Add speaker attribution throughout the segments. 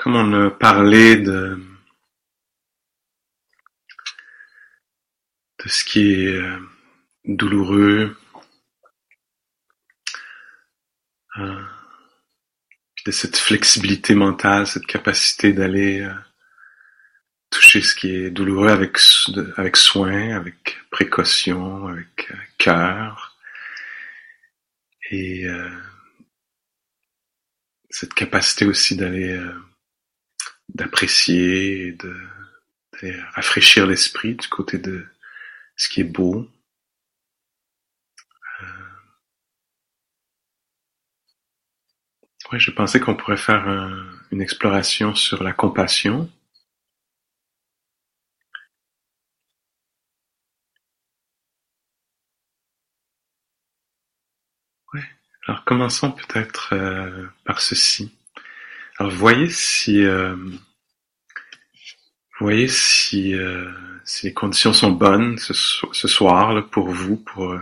Speaker 1: comme on a parlé de, de ce qui est euh, douloureux, euh, de cette flexibilité mentale, cette capacité d'aller euh, toucher ce qui est douloureux avec, avec soin, avec précaution, avec cœur. Et cette capacité aussi d'aller d'apprécier, de, rafraîchir l'esprit du côté de ce qui est beau. Euh... je pensais qu'on pourrait faire une exploration sur la compassion. Ouais. Alors commençons peut-être euh, par ceci. Alors voyez si euh, voyez si, euh, si les conditions sont bonnes ce, soir là, pour vous pour euh,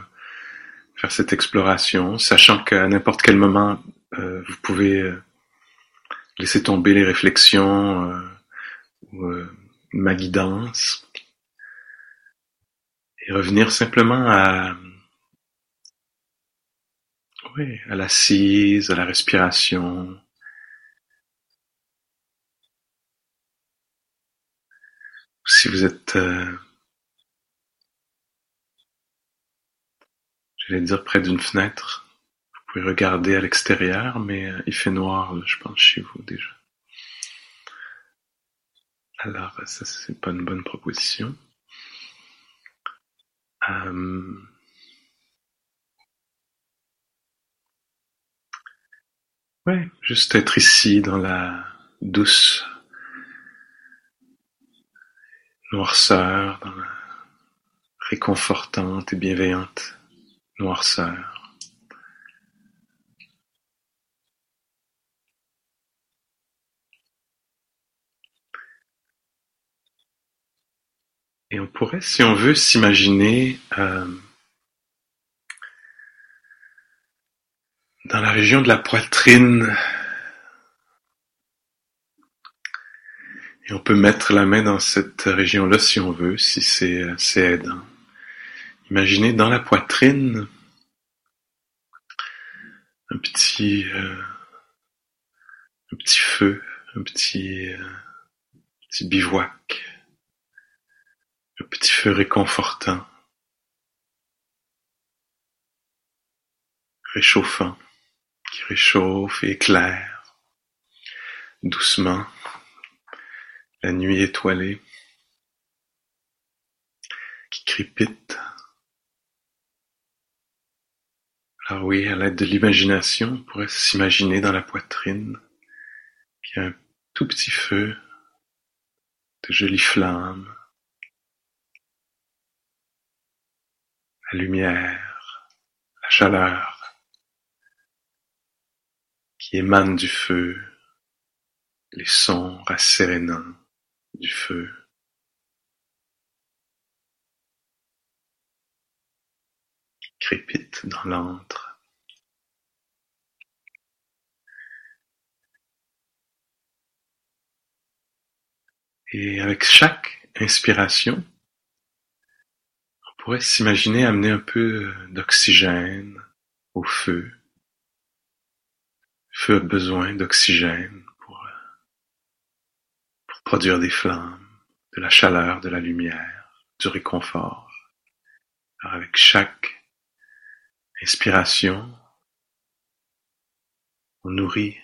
Speaker 1: faire cette exploration, sachant qu'à n'importe quel moment euh, vous pouvez laisser tomber les réflexions ou ma guidance et revenir simplement à oui, à l'assise, à la respiration, si vous êtes, euh, j'allais dire près d'une fenêtre, vous pouvez regarder à l'extérieur, mais euh, il fait noir, je pense, chez vous déjà. Alors, ça, c'est pas une bonne proposition. Euh... Ouais, juste être ici dans la douce noirceur, dans la réconfortante et bienveillante noirceur. Et on pourrait, si on veut, s'imaginer euh, dans la région de la poitrine Et on peut mettre la main dans cette région-là si on veut, si c'est assez aidant. Imaginez dans la poitrine. Un petit, euh, un petit feu, un petit, euh, petit bivouac, un petit feu réconfortant, réchauffant, qui réchauffe et éclaire. Doucement la nuit étoilée qui crépite. Alors oui, à l'aide de l'imagination, on pourrait s'imaginer dans la poitrine. Qu'il y a un tout petit feu, de jolies flammes, la lumière, la chaleur qui émane du feu, les sons rassérénants du feu. crépite dans l'antre. Et avec chaque inspiration, on pourrait s'imaginer amener un peu d'oxygène au feu. Le feu a besoin d'oxygène produire des flammes, de la chaleur, de la lumière, du réconfort. Alors avec chaque inspiration, on nourrit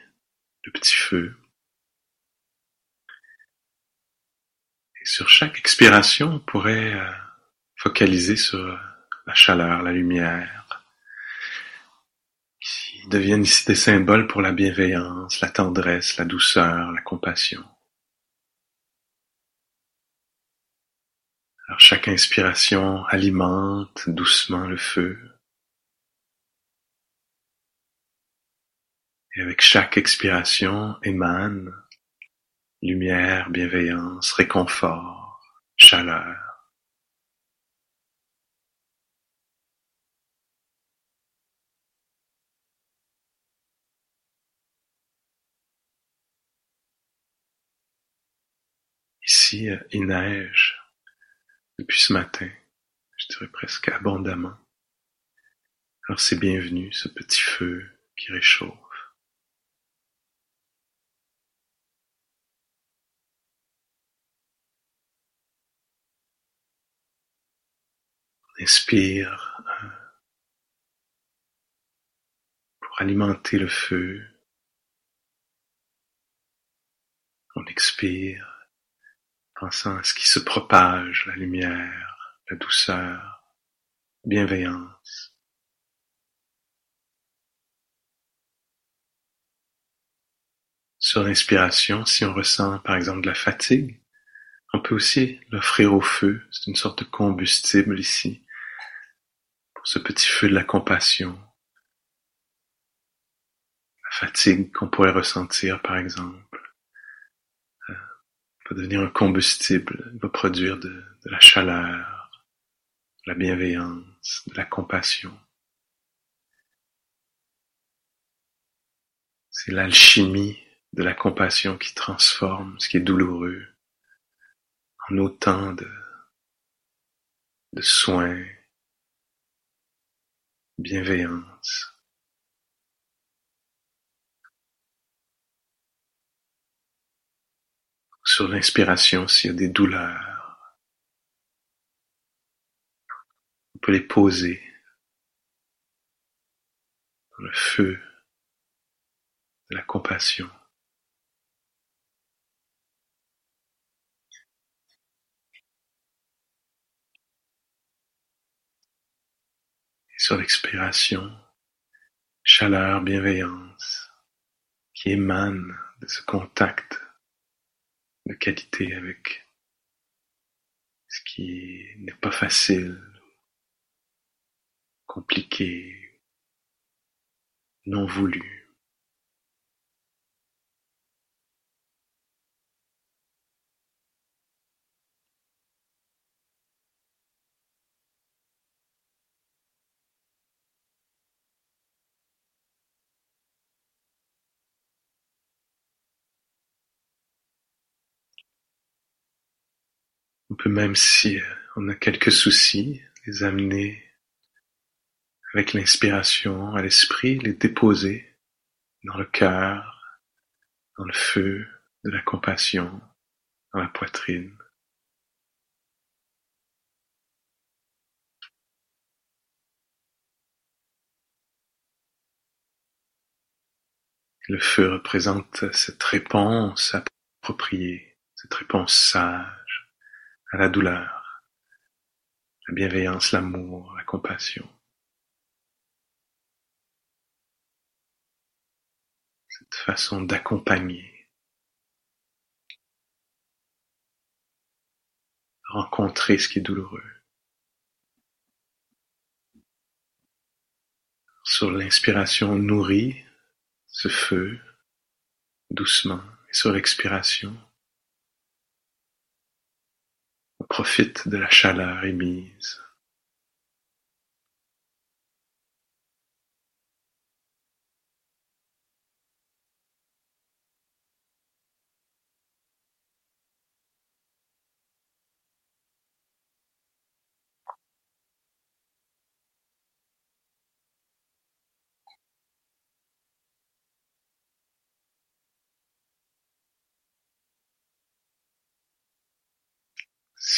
Speaker 1: le petit feu. Et sur chaque expiration, on pourrait euh, focaliser sur la chaleur, la lumière, qui deviennent ici des symboles pour la bienveillance, la tendresse, la douceur, la compassion. Chaque inspiration alimente doucement le feu. Et avec chaque expiration émane lumière, bienveillance, réconfort, chaleur. ici, il neige depuis ce matin, je dirais presque abondamment. Alors c'est bienvenu, ce petit feu qui réchauffe. inspire euh, pour alimenter le feu. On expire, pensant à ce qui se propage, la lumière, la douceur, la bienveillance. Sur l'inspiration, si on ressent par exemple de la fatigue, on peut aussi l'offrir au feu, c'est une sorte de combustible ici, ce petit feu de la compassion, la fatigue qu'on pourrait ressentir par exemple, va devenir un combustible, va produire de, de la chaleur, de la bienveillance, de la compassion. C'est l'alchimie de la compassion qui transforme ce qui est douloureux en autant de, de soins, bienveillance. Sur l'inspiration, s'il y a des douleurs, on peut les poser dans le feu de la compassion. sur l'expiration, chaleur, bienveillance qui émane de ce contact de qualité avec ce qui n'est pas facile, compliqué, non voulu. On peut même, si euh, on a quelques soucis, les amener avec l'inspiration à l'esprit, les déposer dans le cœur, dans le feu de la compassion, dans la poitrine. Le feu représente cette réponse appropriée, cette réponse sage à la douleur, la bienveillance, l'amour, la compassion. Cette façon d'accompagner, rencontrer ce qui est douloureux. Sur l'inspiration, on nourrit ce feu doucement et sur l'expiration, profite de la chaleur émise.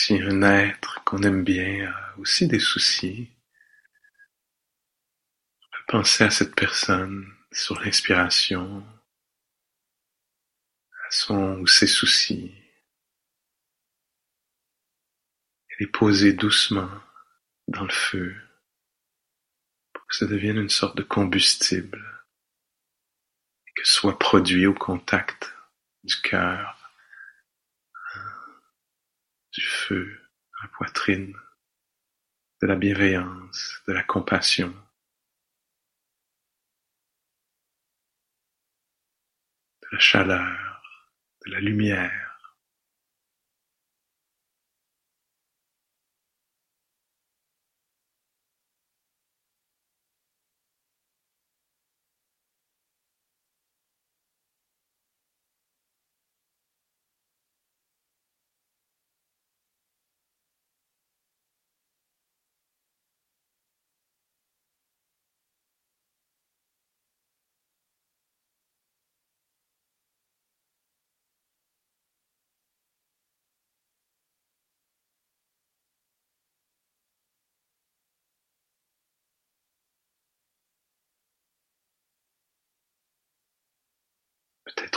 Speaker 1: Si un être qu'on aime bien a aussi des soucis, on penser à cette personne sur l'inspiration, à son ou ses soucis, et les poser doucement dans le feu pour que ça devienne une sorte de combustible et que soit produit au contact du cœur du feu la poitrine, de la bienveillance, de la compassion. de la chaleur, de la lumière.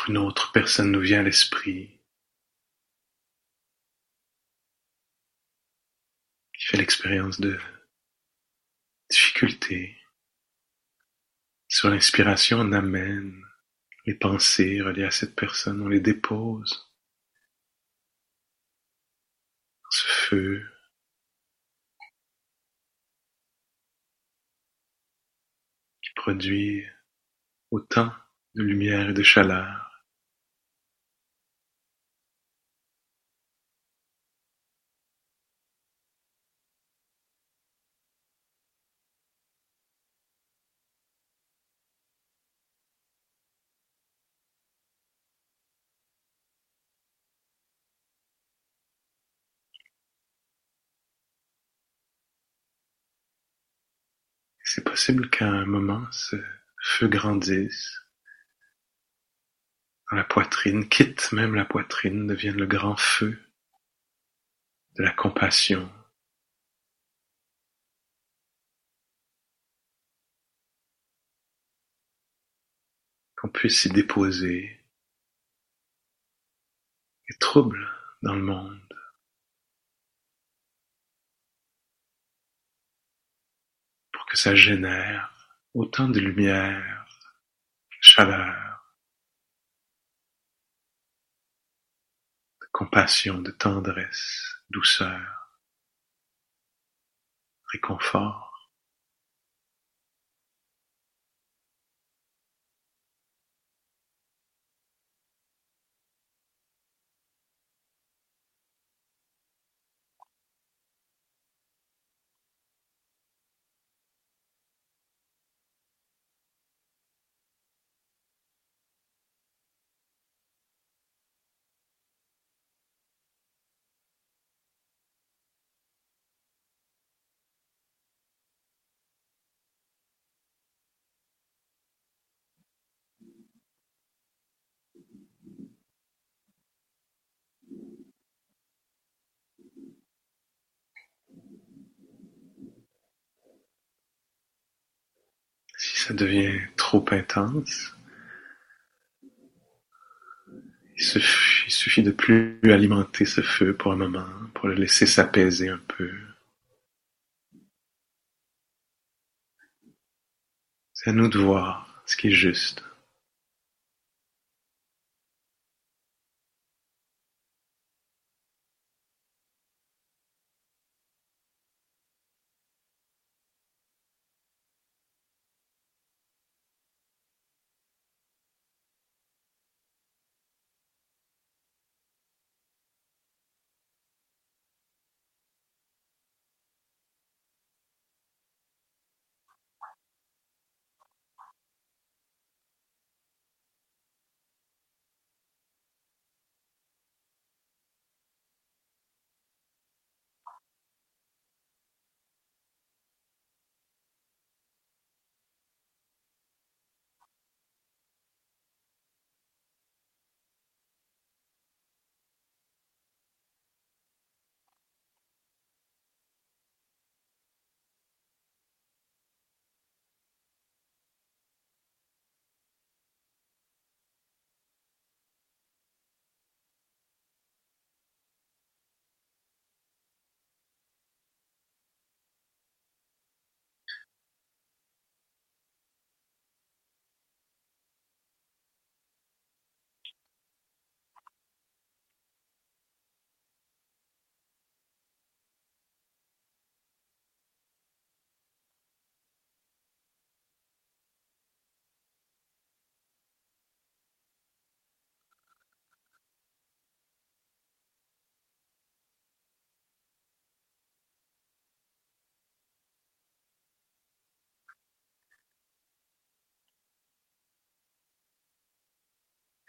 Speaker 1: Une autre personne nous vient à l'esprit qui fait l'expérience de difficulté. Sur l'inspiration, on amène les pensées reliées à cette personne, on les dépose dans ce feu. qui produit autant de lumière et de chaleur. C'est possible qu'à un moment ce feu grandisse dans la poitrine, quitte même la poitrine, devienne le grand feu de la compassion. Qu'on puisse y déposer les troubles dans le monde. Pour que ça génère autant de lumière, chaleur, de compassion, de tendresse, douceur, réconfort. Si ça devient trop intense, il suffit, il suffit de plus alimenter ce feu pour un moment, pour le laisser s'apaiser un peu. C'est à nous de voir ce qui est juste.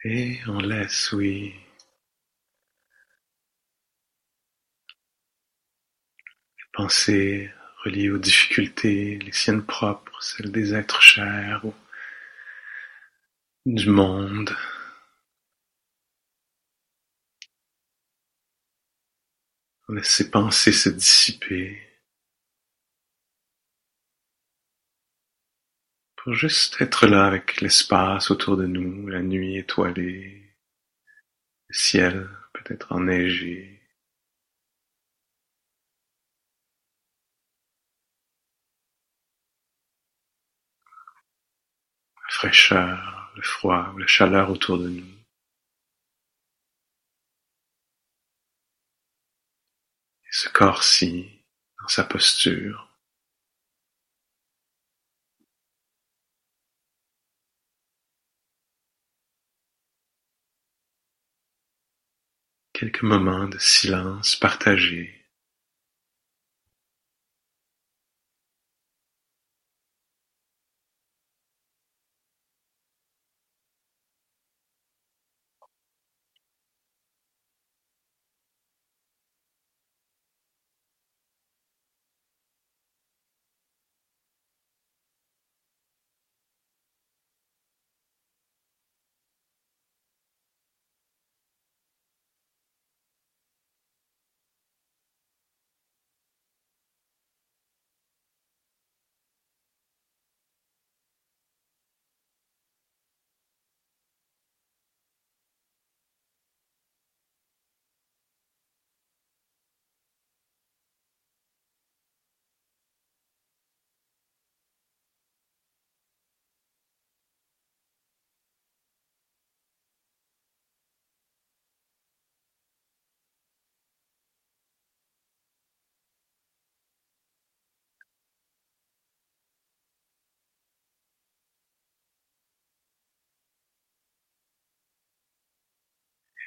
Speaker 1: Et on laisse, oui, les pensées reliées aux difficultés, les siennes propres, celles des êtres chers, ou du monde. On laisse ces pensées se dissiper pour juste être là avec l'espace autour de nous, la nuit étoilée, le ciel peut-être enneigé. La fraîcheur, le froid la chaleur autour de nous. Et ce corps-ci, dans sa posture, quelques moments de silence partagé.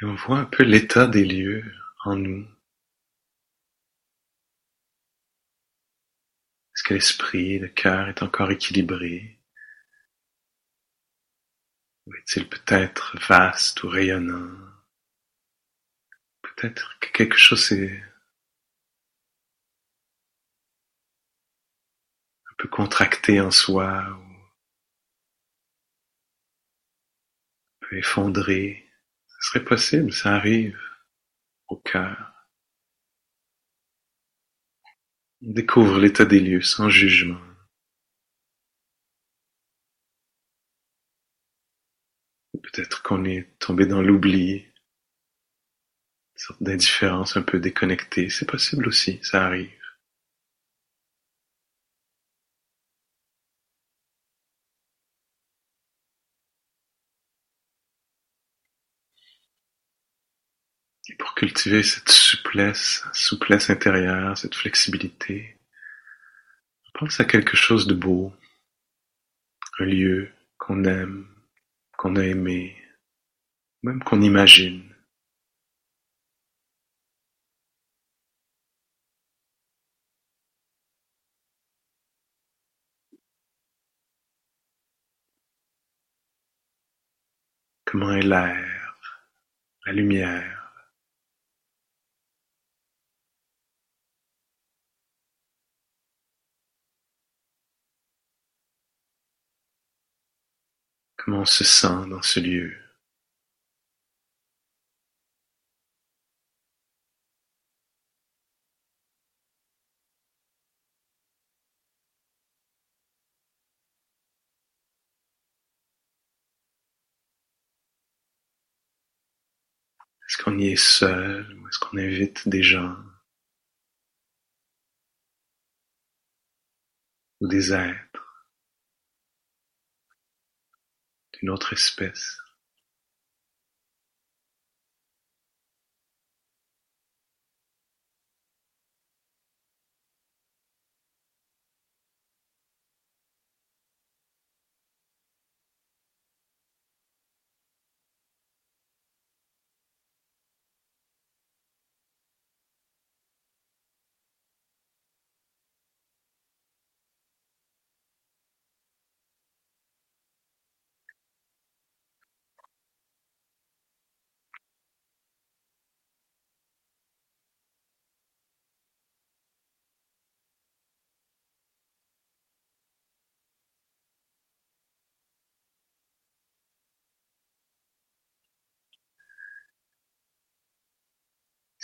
Speaker 1: Et on voit un peu l'état des lieux en nous. Est-ce que l'esprit, le cœur est encore équilibré? Ou est-il peut-être vaste ou rayonnant? Peut-être que quelque chose est un peu contracté en soi ou un peu effondré. Serait possible, ça arrive au cœur. On découvre l'état des lieux sans jugement. Peut-être qu'on est tombé dans l'oubli, une sorte d'indifférence un peu déconnectée. C'est possible aussi, ça arrive. Cultiver cette souplesse, souplesse intérieure, cette flexibilité, on pense à quelque chose de beau, un lieu qu'on aime, qu'on a aimé, même qu'on imagine. Comment est l'air, la lumière, Comment on se sent dans ce lieu? Est-ce qu'on y est seul ou est-ce qu'on invite des gens? Ou des? une autre espèce.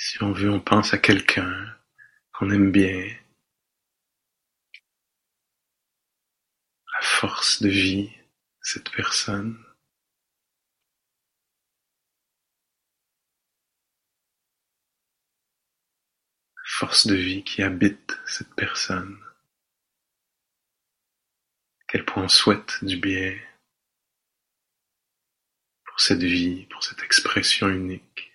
Speaker 1: Si on veut, on pense à quelqu'un qu'on aime bien, la force de vie cette personne. Force de vie qui habite cette personne. À quel point on souhaite du bien pour cette vie, pour cette expression unique.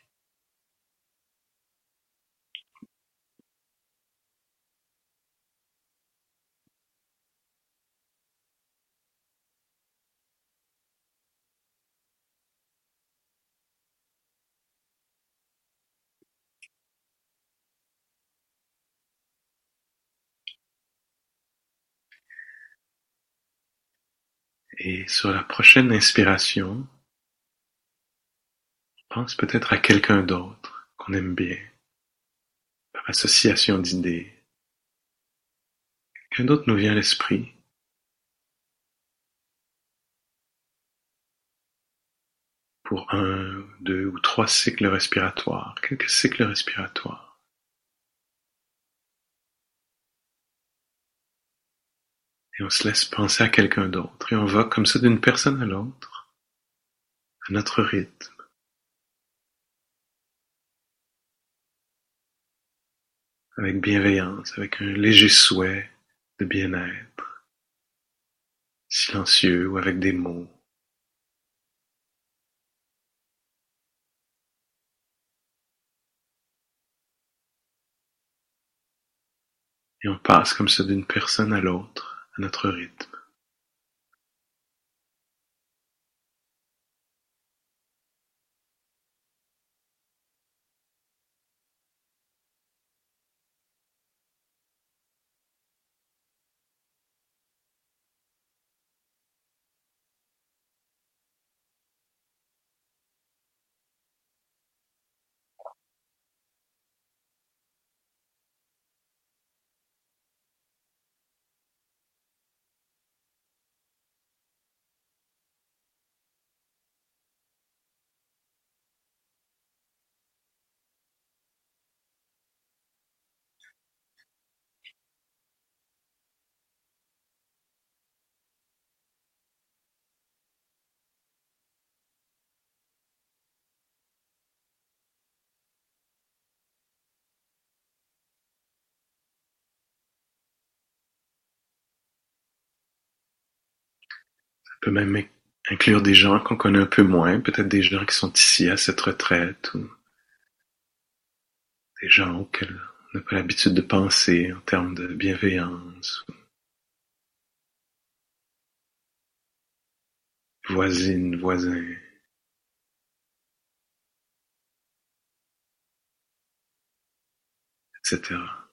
Speaker 1: Et sur la prochaine inspiration, pense peut-être à quelqu'un d'autre qu'on aime bien, par association d'idées. Quelqu'un d'autre nous vient à l'esprit? Pour un, deux ou trois cycles respiratoires, quelques cycles respiratoires. Et on se laisse penser à quelqu'un d'autre. Et on va comme ça d'une personne à l'autre, à notre rythme. Avec bienveillance, avec un léger souhait de bien-être. Silencieux ou avec des mots. Et on passe comme ça d'une personne à l'autre à notre rythme. Peut même inclure des gens qu'on connaît un peu moins, peut-être des gens qui sont ici à cette retraite ou des gens auxquels on n'a pas l'habitude de penser en termes de bienveillance. Voisine, voisin. etc.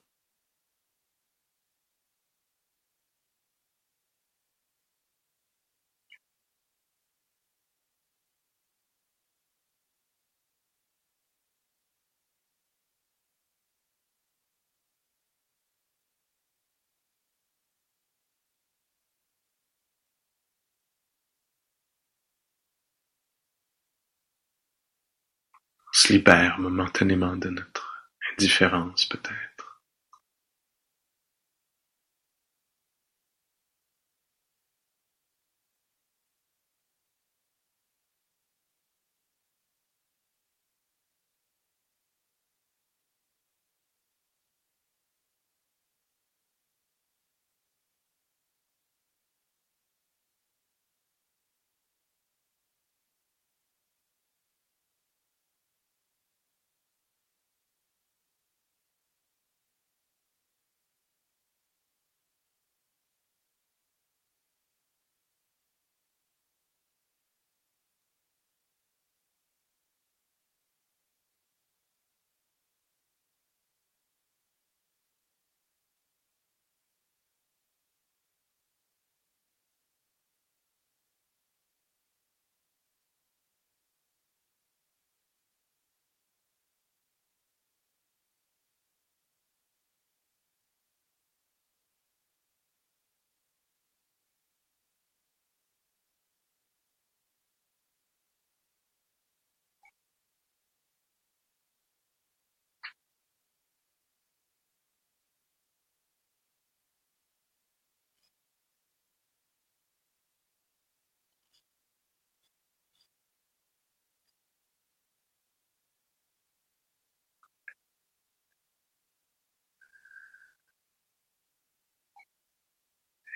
Speaker 1: se libère momentanément de notre indifférence peut-être.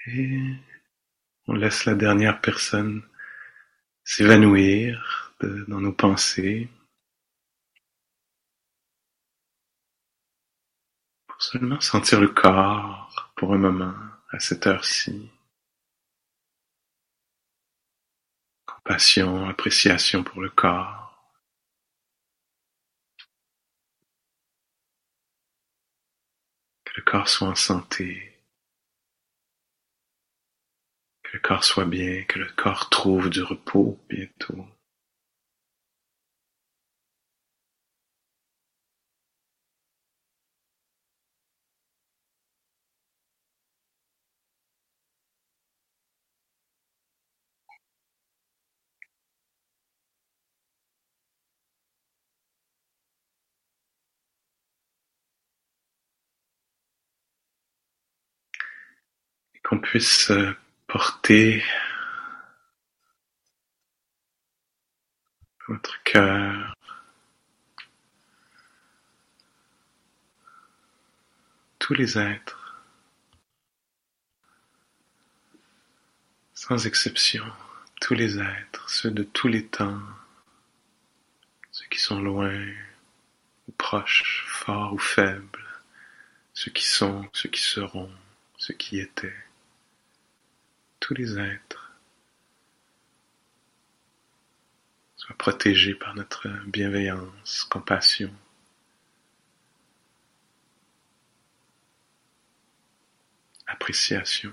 Speaker 1: Et on laisse la dernière personne s'évanouir dans nos pensées. Pour seulement sentir le corps pour un moment à cette heure-ci. Compassion, appréciation pour le corps. Que le corps soit en santé. Que le corps soit bien, que le corps trouve du repos bientôt. qu'on puisse euh, porter votre cœur. Tous les êtres, sans exception, tous les êtres, ceux de tous les temps, ceux qui sont loin ou proches, forts ou faibles, ceux qui sont, ceux qui seront, ceux qui étaient tous les êtres soient protégés par notre bienveillance, compassion. appréciation.